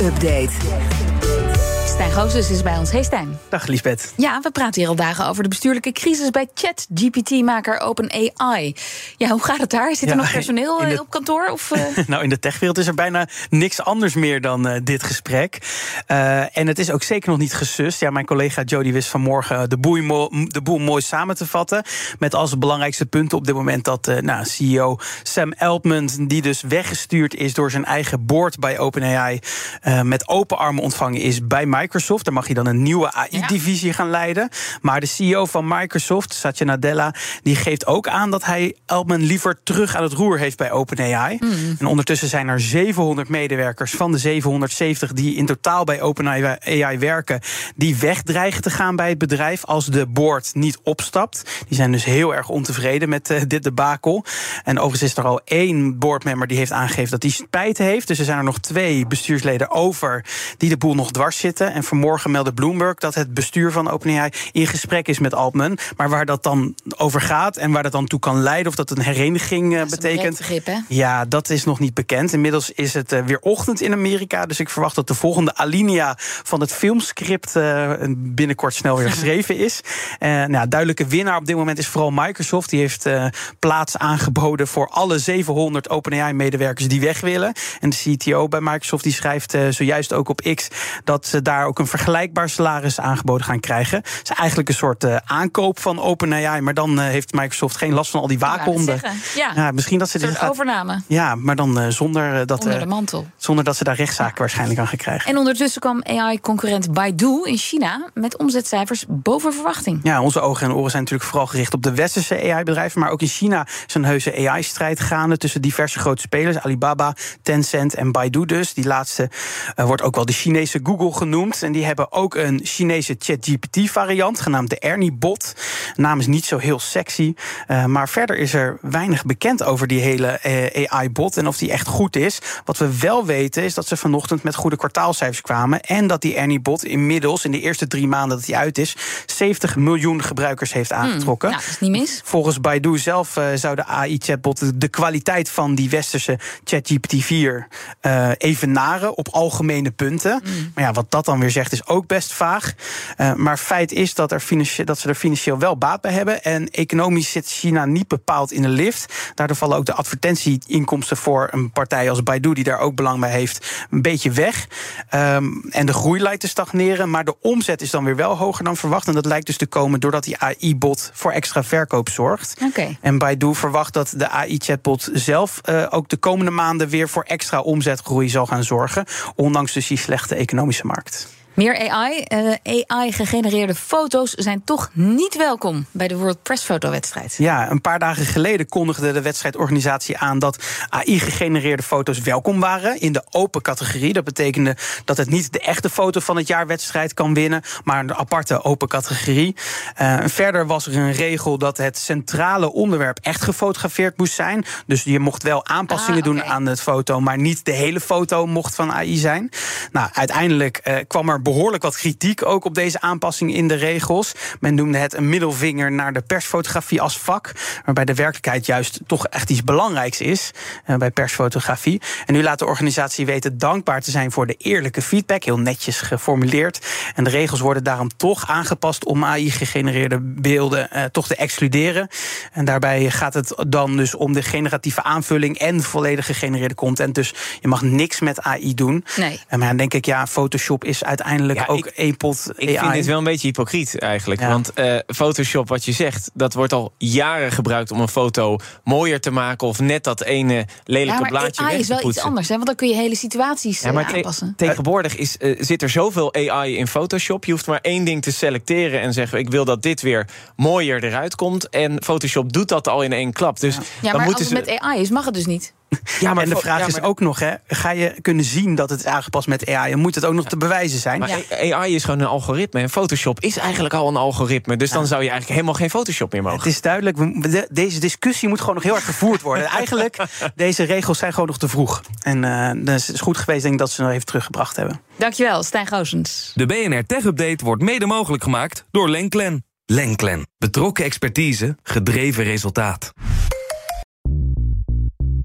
update. Stijn Goossens is bij ons. Hey Stijn. Dag Liesbeth. Ja, we praten hier al dagen over de bestuurlijke crisis bij ChatGPT-maker OpenAI. Ja, hoe gaat het daar? Zit er Ja, nog personeel de- eh, op kantoor? Of, eh? Nou, in de techwereld is er bijna niks anders meer dan eh, dit gesprek. En het is ook zeker nog niet gesust. Ja, mijn collega Jody wist vanmorgen de boel, mo- de boel mooi samen te vatten. Met als belangrijkste punten op dit moment dat nou, CEO Sam Altman, die dus weggestuurd is door zijn eigen board bij OpenAI, met open armen ontvangen is bij Microsoft. Daar mag hij dan een nieuwe AI-divisie gaan leiden. Maar de CEO van Microsoft, Satya Nadella, die geeft ook aan dat hij Altman liever terug aan het roer heeft bij OpenAI. En ondertussen zijn er 700 medewerkers van de 770 die in totaal bij OpenAI werken, die wegdreigen te gaan bij het bedrijf als de board niet opstapt. Die zijn dus heel erg ontevreden met eh, dit debakel. En overigens is er al één boardmember die heeft aangegeven dat hij spijt heeft. Dus er zijn er nog twee bestuursleden over die de boel nog dwars zitten. En vanmorgen meldde Bloomberg dat het bestuur van OpenAI in gesprek is met Altman. Maar waar dat dan over gaat en waar dat dan toe kan leiden, of dat een hereniging eh, Dat betekent. breed begrip, hè? Ja, dat is nog niet bekend. Inmiddels is het eh, weer ochtend in Amerika. Dus ik verwacht dat de volgende alinea van het filmscript eh, binnenkort snel weer geschreven is. Nou, duidelijke winnaar op dit moment is vooral Microsoft. Die heeft plaats aangeboden voor alle 700 OpenAI-medewerkers die weg willen. En de CTO bij Microsoft die schrijft zojuist ook op X dat ze daar ook een vergelijkbaar salaris aangeboden gaan krijgen. Het is eigenlijk een soort eh, aankoop van OpenAI. Maar dan eh, heeft Microsoft geen last van al die waakhonden. zeggen, ja. Ja, misschien dat ze dit gaat- overname ja, maar dan eh, zonder, dat, onder de mantel. zonder dat ze daar rechtszaken waarschijnlijk aan gaan krijgen. En ondertussen kwam AI-concurrent Baidu in China met omzetcijfers boven verwachting. Ja, onze ogen en oren zijn natuurlijk vooral gericht op de westerse AI-bedrijven. Maar ook in China is een heuse AI-strijd gaande tussen diverse grote spelers. Alibaba, Tencent en Baidu dus. Die laatste wordt ook wel de Chinese Google genoemd. En die hebben ook een Chinese ChatGPT-variant, genaamd de Ernie-bot. Naam is niet zo heel sexy. eh, maar verder is er weinig bekend over die hele eh, AI-bot en of die echt goed is. Wat we wel weten is dat ze vanochtend met goede kwartaalcijfers kwamen. En dat die Ernie-bot inmiddels in de eerste drie maanden dat hij uit is, 70 miljoen gebruikers heeft aangetrokken. Nou, dat is niet mis. Volgens Baidu zelf eh, zou de AI-chatbot de- kwaliteit van die westerse ChatGPT-4 eh evenaren op algemene punten. Maar ja, wat dat dan weer zegt is ook best vaag. Eh, maar feit is dat, er financie- dat ze er financieel wel baat bij hebben. En economisch zit China niet bepaald in de lift. Daardoor vallen ook de advertentieinkomsten voor een partij als Baidu, die daar ook belang bij heeft, een beetje weg. Ehm, en de groei lijkt te stagneren, maar de omzet is dan weer wel hoger dan verwacht. En dat lijkt dus te komen doordat die AI-bot voor extra verkoop zorgt. Oké. En Baidu verwacht dat de AI-chatbot zelf eh, ook de komende maanden weer voor extra omzetgroei zal gaan zorgen. Ondanks dus die slechte economische markt. Meer AI. Eh, AI-gegenereerde foto's zijn toch niet welkom bij de World Press Fotowedstrijd. Ja, een paar dagen geleden kondigde de wedstrijdorganisatie aan dat AI-gegenereerde foto's welkom waren in de open categorie. Dat betekende dat het niet de echte foto van het jaar wedstrijd kan winnen, maar een aparte open categorie. Eh, verder was er een regel dat het centrale onderwerp echt gefotografeerd moest zijn. Dus je mocht wel aanpassingen Ah, doen aan het foto, maar niet de hele foto mocht van AI zijn. Nou, uiteindelijk eh, kwam er behoorlijk wat kritiek ook op deze aanpassing in de regels. Men noemde het een middelvinger naar de persfotografie als vak, waarbij de werkelijkheid juist toch echt iets belangrijks is eh, bij persfotografie. En nu laat de organisatie weten dankbaar te zijn voor de eerlijke feedback, heel netjes geformuleerd. En de regels worden daarom toch aangepast om AI-gegenereerde beelden eh, toch te excluderen. En daarbij gaat het dan dus om de generatieve aanvulling en volledig gegenereerde content. Dus je mag niks met AI doen. Nee. En maar dan denk ik, ja, Photoshop is uiteindelijk Ja, ook ik- één pot Ik vind dit wel een beetje hypocriet eigenlijk. Ja. Want eh, Photoshop, wat je zegt, dat wordt al jaren gebruikt om een foto mooier te maken. Of net dat ene lelijke Ja, maar blaadje AI weg is wel iets anders, hè? want dan kun je hele situaties Ja, maar eh, te- aanpassen. tegenwoordig is, eh, zit er zoveel AI in Photoshop. Je hoeft maar één ding te selecteren en zeggen: Ik wil dat dit weer mooier eruit komt. En Photoshop doet dat al in één klap. Dus Ja, dan maar als moeten het ze. met AI is, mag het dus niet. Ja, en de vraag ja, is ook nog, hè, ga je kunnen zien dat het is aangepast met AI? En moet het ook nog te bewijzen zijn? Maar Ja. AI is gewoon een algoritme. En Photoshop is eigenlijk al een algoritme. Dus dan zou je eigenlijk helemaal geen Photoshop meer mogen. Het is duidelijk, we- de- deze discussie moet gewoon nog heel erg gevoerd worden. Eigenlijk, deze regels zijn gewoon nog te vroeg. En eh dus het is goed geweest denk ik, dat ze nog even teruggebracht hebben. Dankjewel, Stijn Goosens. De BNR Tech Update wordt mede mogelijk gemaakt door Lenklen. Lenklen. Betrokken expertise, gedreven resultaat.